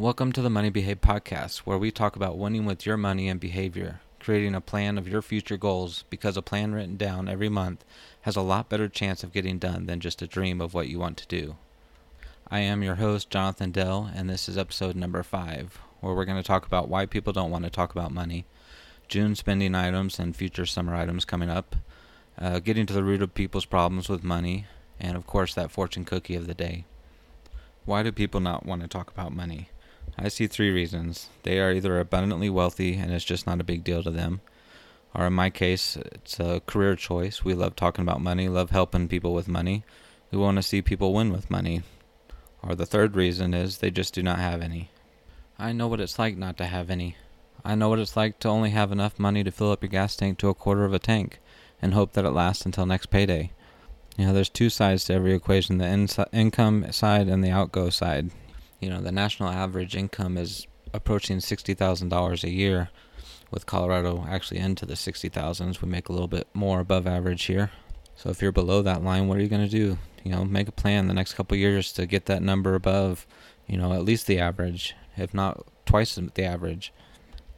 Welcome to the Money Behave podcast, where we talk about winning with your money and behavior, creating a plan of your future goals because a plan written down every month has a lot better chance of getting done than just a dream of what you want to do. I am your host, Jonathan Dell, and this is episode number five, where we're going to talk about why people don't want to talk about money, June spending items and future summer items coming up, uh, getting to the root of people's problems with money, and of course, that fortune cookie of the day. Why do people not want to talk about money? I see three reasons. They are either abundantly wealthy and it's just not a big deal to them, or in my case, it's a career choice. We love talking about money, love helping people with money. We want to see people win with money. Or the third reason is they just do not have any. I know what it's like not to have any. I know what it's like to only have enough money to fill up your gas tank to a quarter of a tank and hope that it lasts until next payday. You know, there's two sides to every equation the in- income side and the outgo side. You know, the national average income is approaching $60,000 a year, with Colorado actually into the 60,000s. We make a little bit more above average here. So if you're below that line, what are you going to do? You know, make a plan the next couple years to get that number above, you know, at least the average, if not twice the average.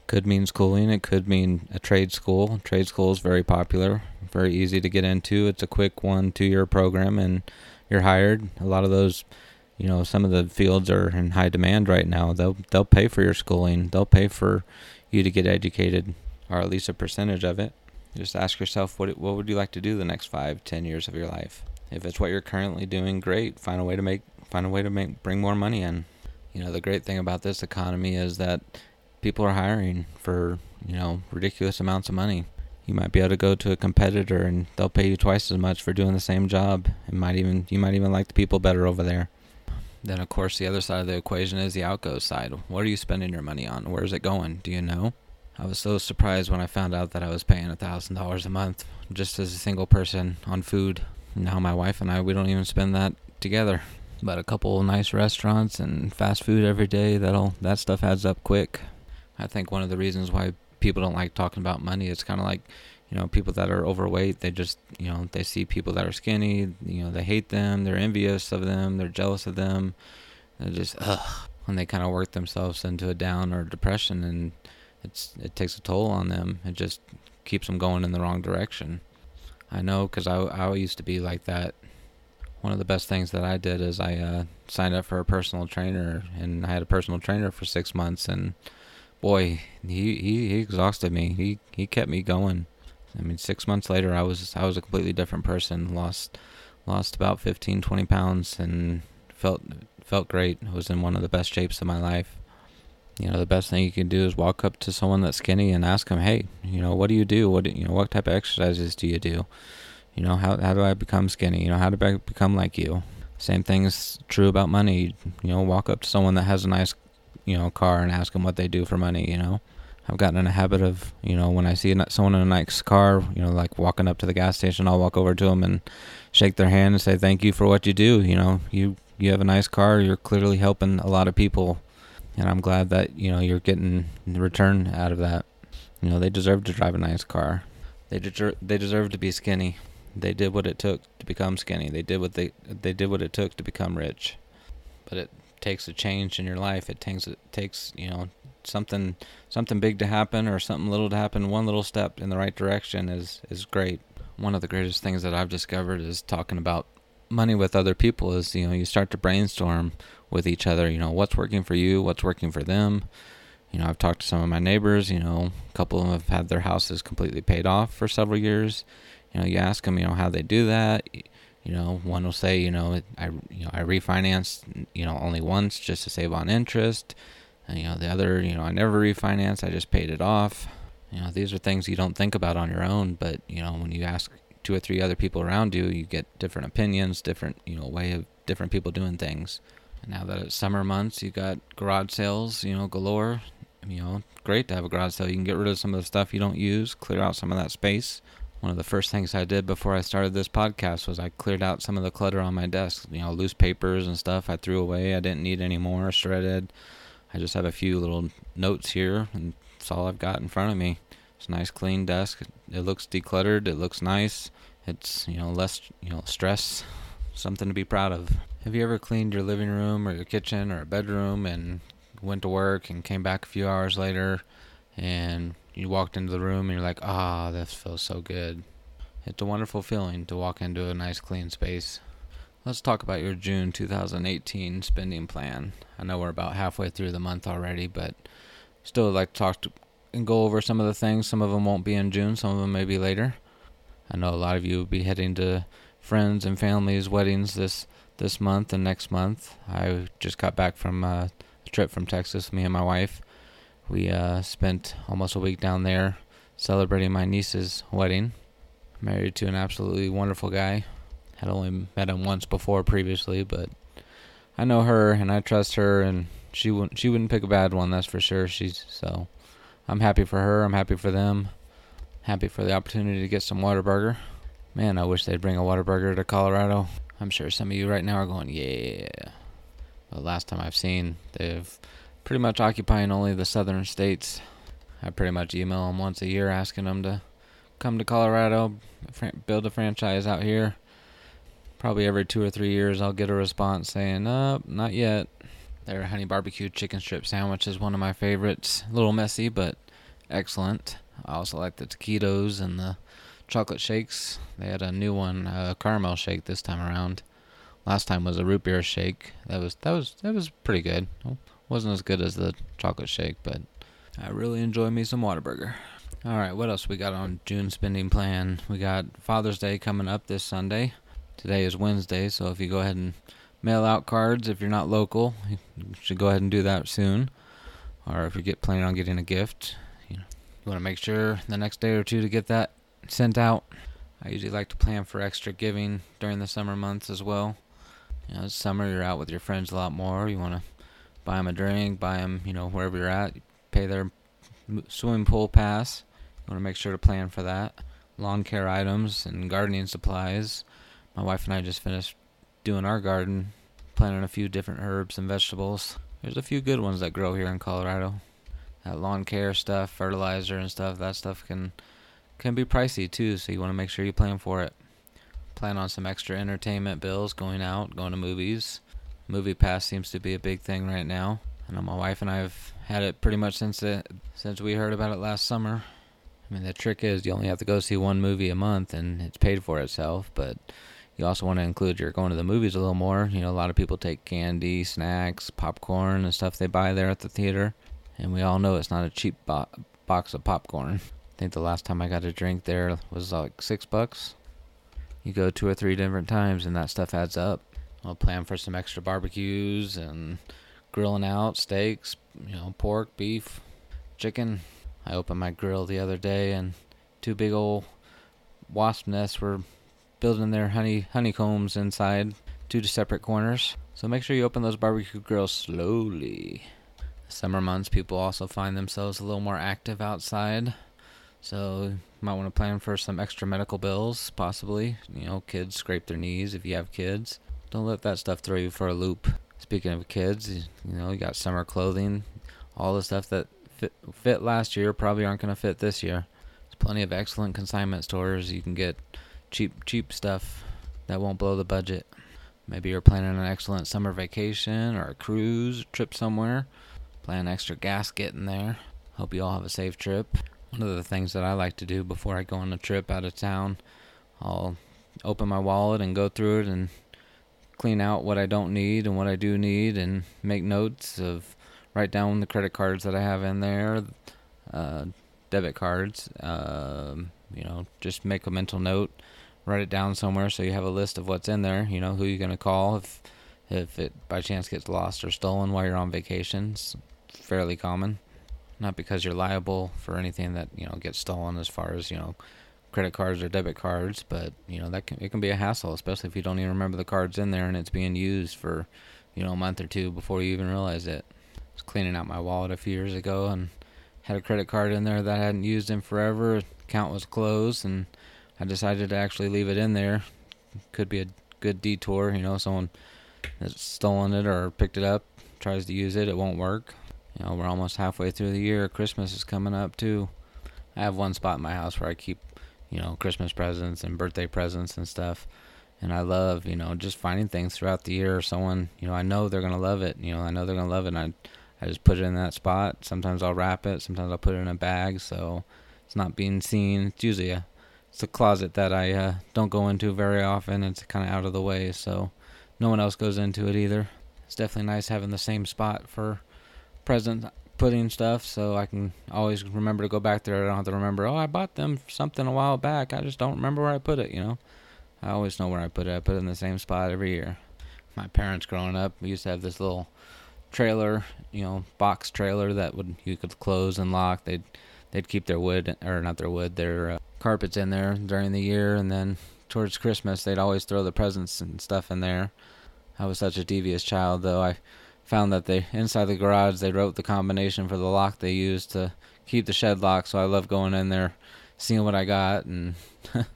Could mean schooling. It could mean a trade school. Trade school is very popular, very easy to get into. It's a quick one, two year program, and you're hired. A lot of those, you know, some of the fields are in high demand right now. They'll they'll pay for your schooling. They'll pay for you to get educated, or at least a percentage of it. Just ask yourself what what would you like to do the next five, ten years of your life. If it's what you're currently doing, great. Find a way to make find a way to make bring more money in. You know, the great thing about this economy is that people are hiring for, you know, ridiculous amounts of money. You might be able to go to a competitor and they'll pay you twice as much for doing the same job. It might even you might even like the people better over there. Then of course the other side of the equation is the outgo side. What are you spending your money on? Where's it going? Do you know? I was so surprised when I found out that I was paying a thousand dollars a month just as a single person on food. Now my wife and I we don't even spend that together. But a couple nice restaurants and fast food every day, that'll that stuff adds up quick. I think one of the reasons why people don't like talking about money is kind of like, you know, people that are overweight, they just, you know, they see people that are skinny, you know, they hate them, they're envious of them, they're jealous of them. They're just ugh, and they kind of work themselves into a down or depression and it's it takes a toll on them. It just keeps them going in the wrong direction. I know because I, I used to be like that. One of the best things that I did is I uh, signed up for a personal trainer, and I had a personal trainer for six months. And boy, he, he, he exhausted me. He he kept me going. I mean, six months later, I was I was a completely different person. Lost lost about 15, 20 pounds, and felt felt great. I was in one of the best shapes of my life. You know the best thing you can do is walk up to someone that's skinny and ask them hey you know what do you do? What do, you know what type of exercises do you do? You know how, how do i become skinny? You know how do i become like you? Same thing is true about money. You know walk up to someone that has a nice you know car and ask them what they do for money you know i've gotten in a habit of you know when i see someone in a nice car you know like walking up to the gas station i'll walk over to them and shake their hand and say thank you for what you do you know you you have a nice car you're clearly helping a lot of people and I'm glad that you know you're getting the return out of that. You know they deserve to drive a nice car. They deserve they deserve to be skinny. They did what it took to become skinny. They did what they they did what it took to become rich. But it takes a change in your life. It takes it takes you know something something big to happen or something little to happen. One little step in the right direction is is great. One of the greatest things that I've discovered is talking about money with other people is you know you start to brainstorm with each other you know what's working for you what's working for them you know i've talked to some of my neighbors you know a couple of them have had their houses completely paid off for several years you know you ask them you know how they do that you know one will say you know i you know i refinanced you know only once just to save on interest and you know the other you know i never refinanced i just paid it off you know these are things you don't think about on your own but you know when you ask two or three other people around you, you get different opinions, different you know way of different people doing things. And now that it's summer months, you got garage sales, you know, galore. You know, great to have a garage sale. You can get rid of some of the stuff you don't use, clear out some of that space. One of the first things I did before I started this podcast was I cleared out some of the clutter on my desk. You know, loose papers and stuff I threw away. I didn't need anymore, shredded. I just have a few little notes here, and that's all I've got in front of me. It's a nice clean desk. It looks decluttered. It looks nice. It's, you know, less, you know, stress. Something to be proud of. Have you ever cleaned your living room or your kitchen or a bedroom and went to work and came back a few hours later, and you walked into the room and you're like, ah, oh, this feels so good. It's a wonderful feeling to walk into a nice clean space. Let's talk about your June 2018 spending plan. I know we're about halfway through the month already, but still would like to talk to, and go over some of the things. Some of them won't be in June, some of them may be later. I know a lot of you will be heading to friends and families' weddings this this month and next month. I just got back from uh, a trip from Texas, me and my wife. We uh, spent almost a week down there celebrating my niece's wedding. Married to an absolutely wonderful guy. Had only met him once before previously, but I know her and I trust her, and she wouldn't she wouldn't pick a bad one. That's for sure. She's so. I'm happy for her. I'm happy for them. Happy for the opportunity to get some Whataburger. Man, I wish they'd bring a Whataburger to Colorado. I'm sure some of you right now are going, yeah. The last time I've seen, they've pretty much occupying only the southern states. I pretty much email them once a year asking them to come to Colorado, build a franchise out here. Probably every two or three years, I'll get a response saying, "Uh, not yet." Their honey barbecue chicken strip sandwich is one of my favorites. A little messy, but excellent. I also like the taquitos and the chocolate shakes. They had a new one, a caramel shake this time around. Last time was a root beer shake. That was that was that was pretty good. Wasn't as good as the chocolate shake, but I really enjoy me some Whataburger. All right, what else we got on June spending plan? We got Father's Day coming up this Sunday. Today is Wednesday, so if you go ahead and mail out cards, if you're not local, you should go ahead and do that soon. Or if you get planning on getting a gift, you, know, you want to make sure the next day or two to get that sent out. I usually like to plan for extra giving during the summer months as well. You know, summer you're out with your friends a lot more. You want to buy them a drink, buy them, you know, wherever you're at, pay their swimming pool pass. You want to make sure to plan for that. Lawn care items and gardening supplies. My wife and I just finished doing our garden, planting a few different herbs and vegetables. There's a few good ones that grow here in Colorado. That lawn care stuff, fertilizer and stuff, that stuff can can be pricey too, so you want to make sure you plan for it. Plan on some extra entertainment bills, going out, going to movies. Movie pass seems to be a big thing right now. I know my wife and I have had it pretty much since it, since we heard about it last summer. I mean, the trick is you only have to go see one movie a month and it's paid for itself, but you also want to include you're going to the movies a little more. You know, a lot of people take candy, snacks, popcorn, and stuff they buy there at the theater. And we all know it's not a cheap bo- box of popcorn. I think the last time I got a drink there was like six bucks. You go two or three different times and that stuff adds up. I'll plan for some extra barbecues and grilling out steaks, you know, pork, beef, chicken. I opened my grill the other day and two big old wasp nests were building their honey honeycombs inside two separate corners. So make sure you open those barbecue grills slowly. Summer months, people also find themselves a little more active outside. So you might want to plan for some extra medical bills, possibly. You know, kids scrape their knees if you have kids. Don't let that stuff throw you for a loop. Speaking of kids, you know, you got summer clothing, all the stuff that fit, fit last year probably aren't going to fit this year. There's plenty of excellent consignment stores you can get cheap cheap stuff that won't blow the budget. Maybe you're planning an excellent summer vacation or a cruise trip somewhere. Plan extra gas getting there. Hope you all have a safe trip. One of the things that I like to do before I go on a trip out of town, I'll open my wallet and go through it and clean out what I don't need and what I do need and make notes of write down the credit cards that I have in there, uh, debit cards. Uh, you know, just make a mental note, write it down somewhere so you have a list of what's in there. You know who you're gonna call if if it by chance gets lost or stolen while you're on vacation. It's fairly common. Not because you're liable for anything that you know gets stolen, as far as you know credit cards or debit cards, but you know that can it can be a hassle, especially if you don't even remember the cards in there and it's being used for you know a month or two before you even realize it. I was cleaning out my wallet a few years ago and had a credit card in there that I hadn't used in forever. Account was closed and I decided to actually leave it in there. Could be a good detour, you know, someone has stolen it or picked it up, tries to use it, it won't work. You know, we're almost halfway through the year. Christmas is coming up too. I have one spot in my house where I keep you know, Christmas presents and birthday presents and stuff. And I love, you know, just finding things throughout the year. Someone, you know, I know they're gonna love it. You know, I know they're gonna love it. And I, I just put it in that spot. Sometimes I'll wrap it. Sometimes I'll put it in a bag so it's not being seen. It's usually a it's a closet that I uh, don't go into very often. It's kind of out of the way, so no one else goes into it either. It's definitely nice having the same spot for present putting stuff, so I can always remember to go back there. I don't have to remember. Oh, I bought them something a while back. I just don't remember where I put it. You know, I always know where I put it. I put it in the same spot every year. My parents growing up, we used to have this little trailer, you know, box trailer that would you could close and lock. They'd they'd keep their wood or not their wood, their uh, carpets in there during the year, and then towards Christmas they'd always throw the presents and stuff in there. I was such a devious child, though. I found that they inside the garage they wrote the combination for the lock they used to keep the shed locked. So I love going in there, seeing what I got, and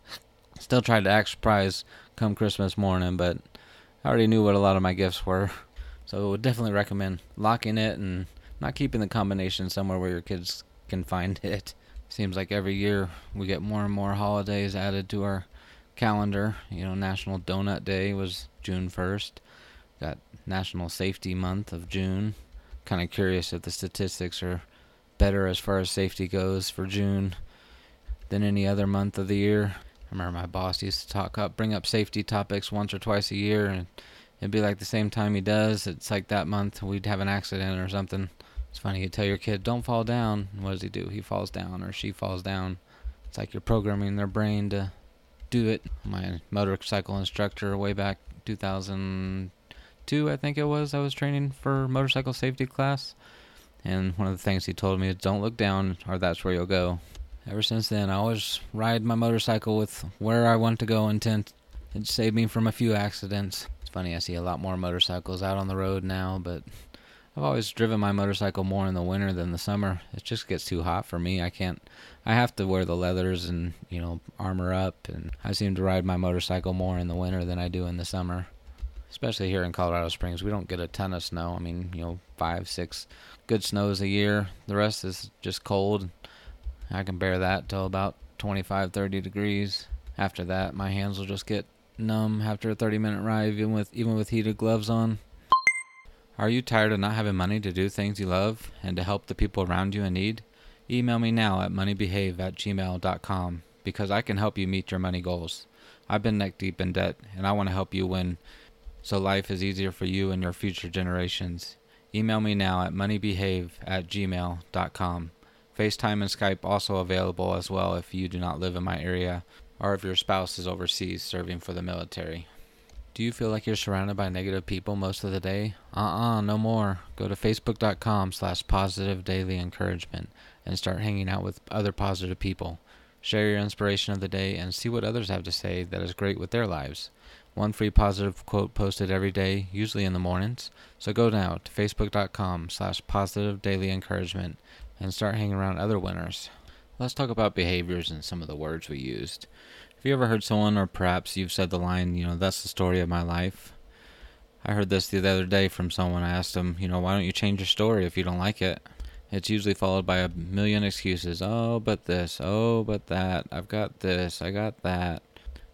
still tried to act surprised come Christmas morning. But I already knew what a lot of my gifts were, so I would definitely recommend locking it and not keeping the combination somewhere where your kids can find it. Seems like every year we get more and more holidays added to our calendar. You know, National Donut Day was June 1st. Got National Safety Month of June. Kind of curious if the statistics are better as far as safety goes for June than any other month of the year. I remember my boss used to talk up, bring up safety topics once or twice a year, and it'd be like the same time he does. It's like that month we'd have an accident or something. It's funny, you tell your kid, don't fall down. what does he do? He falls down or she falls down. It's like you're programming their brain to do it. My motorcycle instructor, way back 2002, I think it was, I was training for motorcycle safety class. And one of the things he told me is don't look down or that's where you'll go. Ever since then, I always ride my motorcycle with where I want to go intent. It saved me from a few accidents. It's funny, I see a lot more motorcycles out on the road now, but I've always driven my motorcycle more in the winter than the summer. It just gets too hot for me. I can't. I have to wear the leathers and you know armor up, and I seem to ride my motorcycle more in the winter than I do in the summer. Especially here in Colorado Springs, we don't get a ton of snow. I mean, you know, five, six good snows a year. The rest is just cold. I can bear that till about 25, 30 degrees. After that, my hands will just get numb after a 30 minute ride, even with even with heated gloves on. Are you tired of not having money to do things you love and to help the people around you in need? Email me now at moneybehave at gmail.com because I can help you meet your money goals. I've been neck deep in debt and I want to help you win so life is easier for you and your future generations. Email me now at moneybehave at gmail.com. FaceTime and Skype also available as well if you do not live in my area or if your spouse is overseas serving for the military. Do you feel like you're surrounded by negative people most of the day? Uh-uh, no more. Go to facebook.com slash positive daily encouragement and start hanging out with other positive people. Share your inspiration of the day and see what others have to say that is great with their lives. One free positive quote posted every day, usually in the mornings. So go now to facebook.com slash positive daily encouragement and start hanging around other winners. Let's talk about behaviors and some of the words we used. Have you ever heard someone, or perhaps you've said the line, you know, that's the story of my life? I heard this the other day from someone. I asked them, you know, why don't you change your story if you don't like it? It's usually followed by a million excuses. Oh, but this. Oh, but that. I've got this. I got that.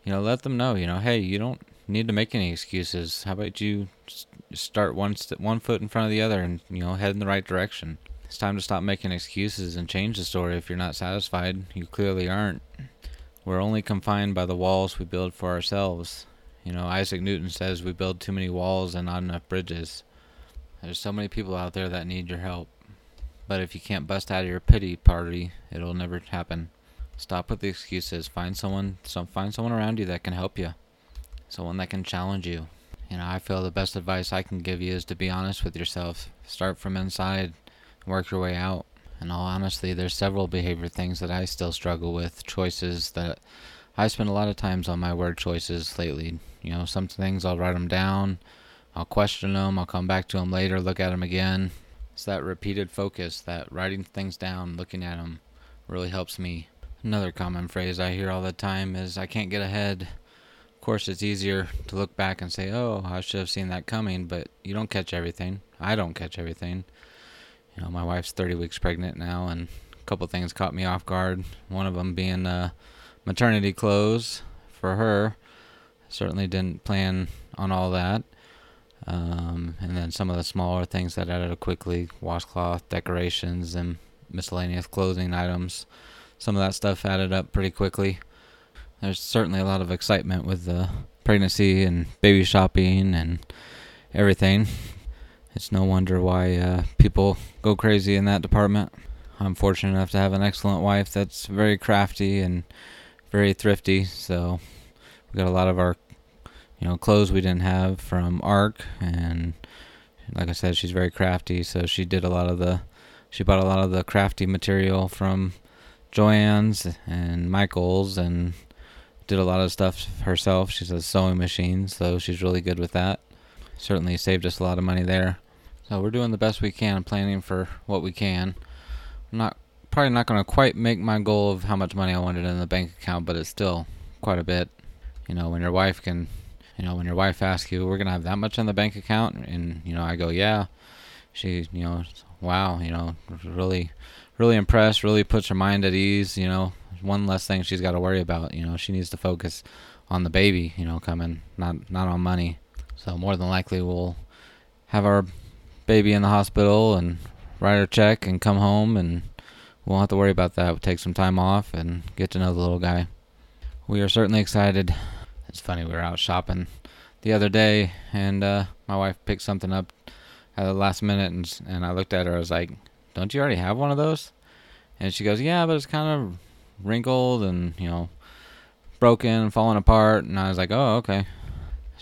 You know, let them know, you know, hey, you don't need to make any excuses. How about you start one st- one foot in front of the other and, you know, head in the right direction. It's time to stop making excuses and change the story if you're not satisfied. You clearly aren't. We're only confined by the walls we build for ourselves. You know, Isaac Newton says we build too many walls and not enough bridges. There's so many people out there that need your help. But if you can't bust out of your pity party, it'll never happen. Stop with the excuses. Find someone, some find someone around you that can help you. Someone that can challenge you. You know, I feel the best advice I can give you is to be honest with yourself. Start from inside, work your way out. In all honesty, there's several behavior things that I still struggle with, choices that I spend a lot of times on my word choices lately. You know, some things I'll write them down, I'll question them, I'll come back to them later, look at them again. It's that repeated focus, that writing things down, looking at them, really helps me. Another common phrase I hear all the time is, I can't get ahead. Of course, it's easier to look back and say, oh, I should have seen that coming, but you don't catch everything. I don't catch everything you know, my wife's 30 weeks pregnant now, and a couple things caught me off guard. One of them being uh, maternity clothes for her. Certainly didn't plan on all that. Um, and then some of the smaller things that added up quickly washcloth, decorations, and miscellaneous clothing items. Some of that stuff added up pretty quickly. There's certainly a lot of excitement with the pregnancy and baby shopping and everything. It's no wonder why uh, people go crazy in that department. I'm fortunate enough to have an excellent wife that's very crafty and very thrifty. So we got a lot of our, you know, clothes we didn't have from ARC, and like I said, she's very crafty. So she did a lot of the, she bought a lot of the crafty material from Joann's and Michaels, and did a lot of stuff herself. She has a sewing machine, so she's really good with that. Certainly saved us a lot of money there. So we're doing the best we can, planning for what we can. I'm not probably not going to quite make my goal of how much money I wanted in the bank account, but it's still quite a bit. You know, when your wife can, you know, when your wife asks you, "We're going to have that much in the bank account," and you know, I go, "Yeah." She, you know, wow, you know, really, really impressed. Really puts her mind at ease. You know, one less thing she's got to worry about. You know, she needs to focus on the baby. You know, coming, not not on money. So more than likely, we'll have our baby in the hospital and write her check and come home and we won't have to worry about that. We'll take some time off and get to know the little guy. We are certainly excited. It's funny, we were out shopping the other day and uh, my wife picked something up at the last minute and, and I looked at her. I was like, Don't you already have one of those? And she goes, Yeah, but it's kind of wrinkled and, you know, broken, and falling apart. And I was like, Oh, okay.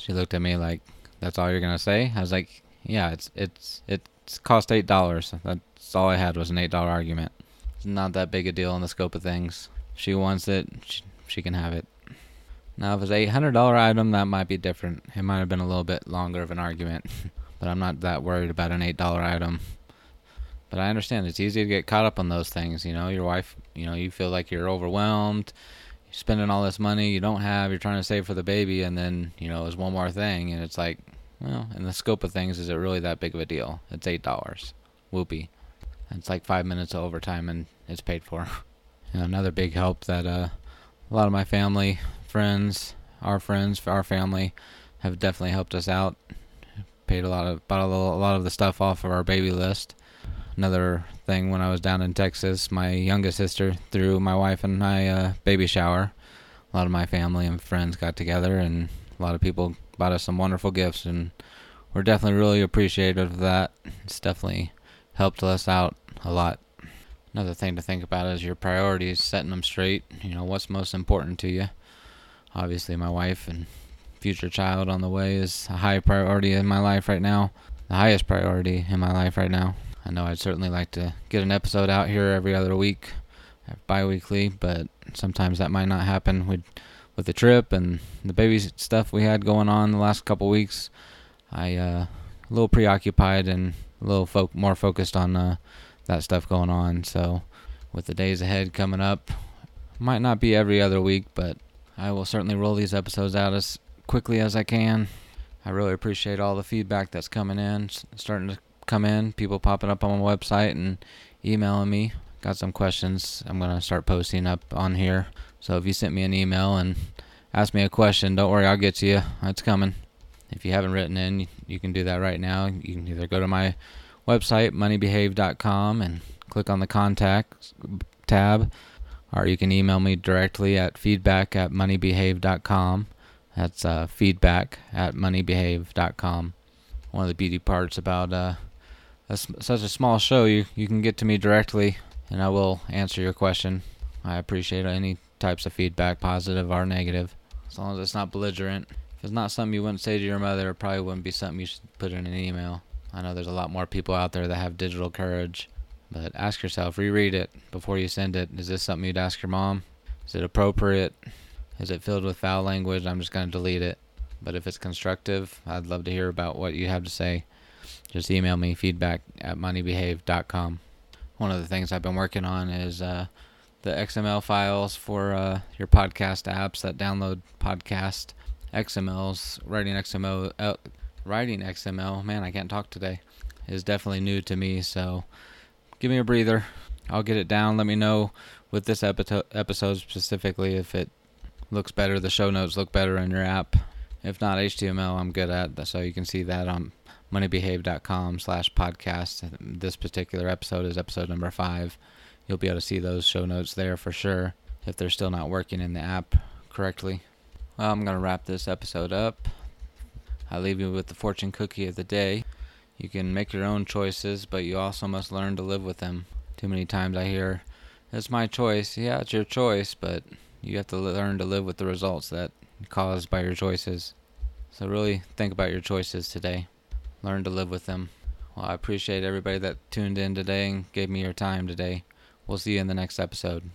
She looked at me like, That's all you're to say? I was like, Yeah, it's, it's, it's cost $8. That's all I had was an $8 argument. It's not that big a deal in the scope of things. If she wants it, she, she can have it. Now, if it's a $800 item, that might be different. It might have been a little bit longer of an argument, but I'm not that worried about an $8 item. But I understand it's easy to get caught up on those things. You know, your wife, you know, you feel like you're overwhelmed, you're spending all this money you don't have, you're trying to save for the baby, and then, you know, it's one more thing, and it's like, well, in the scope of things, is it really that big of a deal? It's $8. Whoopee. It's like five minutes of overtime and it's paid for. Another big help that uh, a lot of my family, friends, our friends, our family have definitely helped us out. Paid a lot of bought a lot of the stuff off of our baby list. Another thing when I was down in Texas, my youngest sister threw my wife and I a uh, baby shower. A lot of my family and friends got together, and a lot of people bought us some wonderful gifts, and we're definitely really appreciative of that. It's definitely helped us out a lot. Another thing to think about is your priorities, setting them straight. You know, what's most important to you. Obviously, my wife and future child on the way is a high priority in my life right now. The highest priority in my life right now. I know I'd certainly like to get an episode out here every other week, bi weekly, but sometimes that might not happen with, with the trip and the baby stuff we had going on the last couple weeks. I, uh, a little preoccupied and a little fo- more focused on uh, that stuff going on. So, with the days ahead coming up, might not be every other week, but I will certainly roll these episodes out as quickly as I can. I really appreciate all the feedback that's coming in, starting to come in, people popping up on my website and emailing me. Got some questions I'm going to start posting up on here. So if you sent me an email and ask me a question, don't worry, I'll get to you. It's coming. If you haven't written in, you can do that right now. You can either go to my website, moneybehave.com, and click on the contact tab, or you can email me directly at feedback at moneybehave.com. That's uh, feedback at moneybehave.com. One of the beauty parts about uh, a, such a small show, you, you can get to me directly, and I will answer your question. I appreciate any types of feedback, positive or negative, as long as it's not belligerent. If it's not something you wouldn't say to your mother, it probably wouldn't be something you should put in an email. I know there's a lot more people out there that have digital courage, but ask yourself, reread it before you send it. Is this something you'd ask your mom? Is it appropriate? Is it filled with foul language? I'm just going to delete it. But if it's constructive, I'd love to hear about what you have to say. Just email me feedback at moneybehave.com. One of the things I've been working on is uh, the XML files for uh, your podcast apps that download podcast XMLs, writing XML, uh, writing XML. Man, I can't talk today. Is definitely new to me. So give me a breather. I'll get it down. Let me know with this episode, episode specifically if it looks better. The show notes look better in your app. If not HTML, I'm good at. So you can see that on moneybehave.com slash podcast. This particular episode is episode number five. You'll be able to see those show notes there for sure if they're still not working in the app correctly. Well, I'm going to wrap this episode up. I leave you with the fortune cookie of the day. You can make your own choices, but you also must learn to live with them. Too many times I hear, it's my choice. Yeah, it's your choice, but you have to learn to live with the results that caused by your choices. So really think about your choices today. Learn to live with them. Well, I appreciate everybody that tuned in today and gave me your time today. We'll see you in the next episode.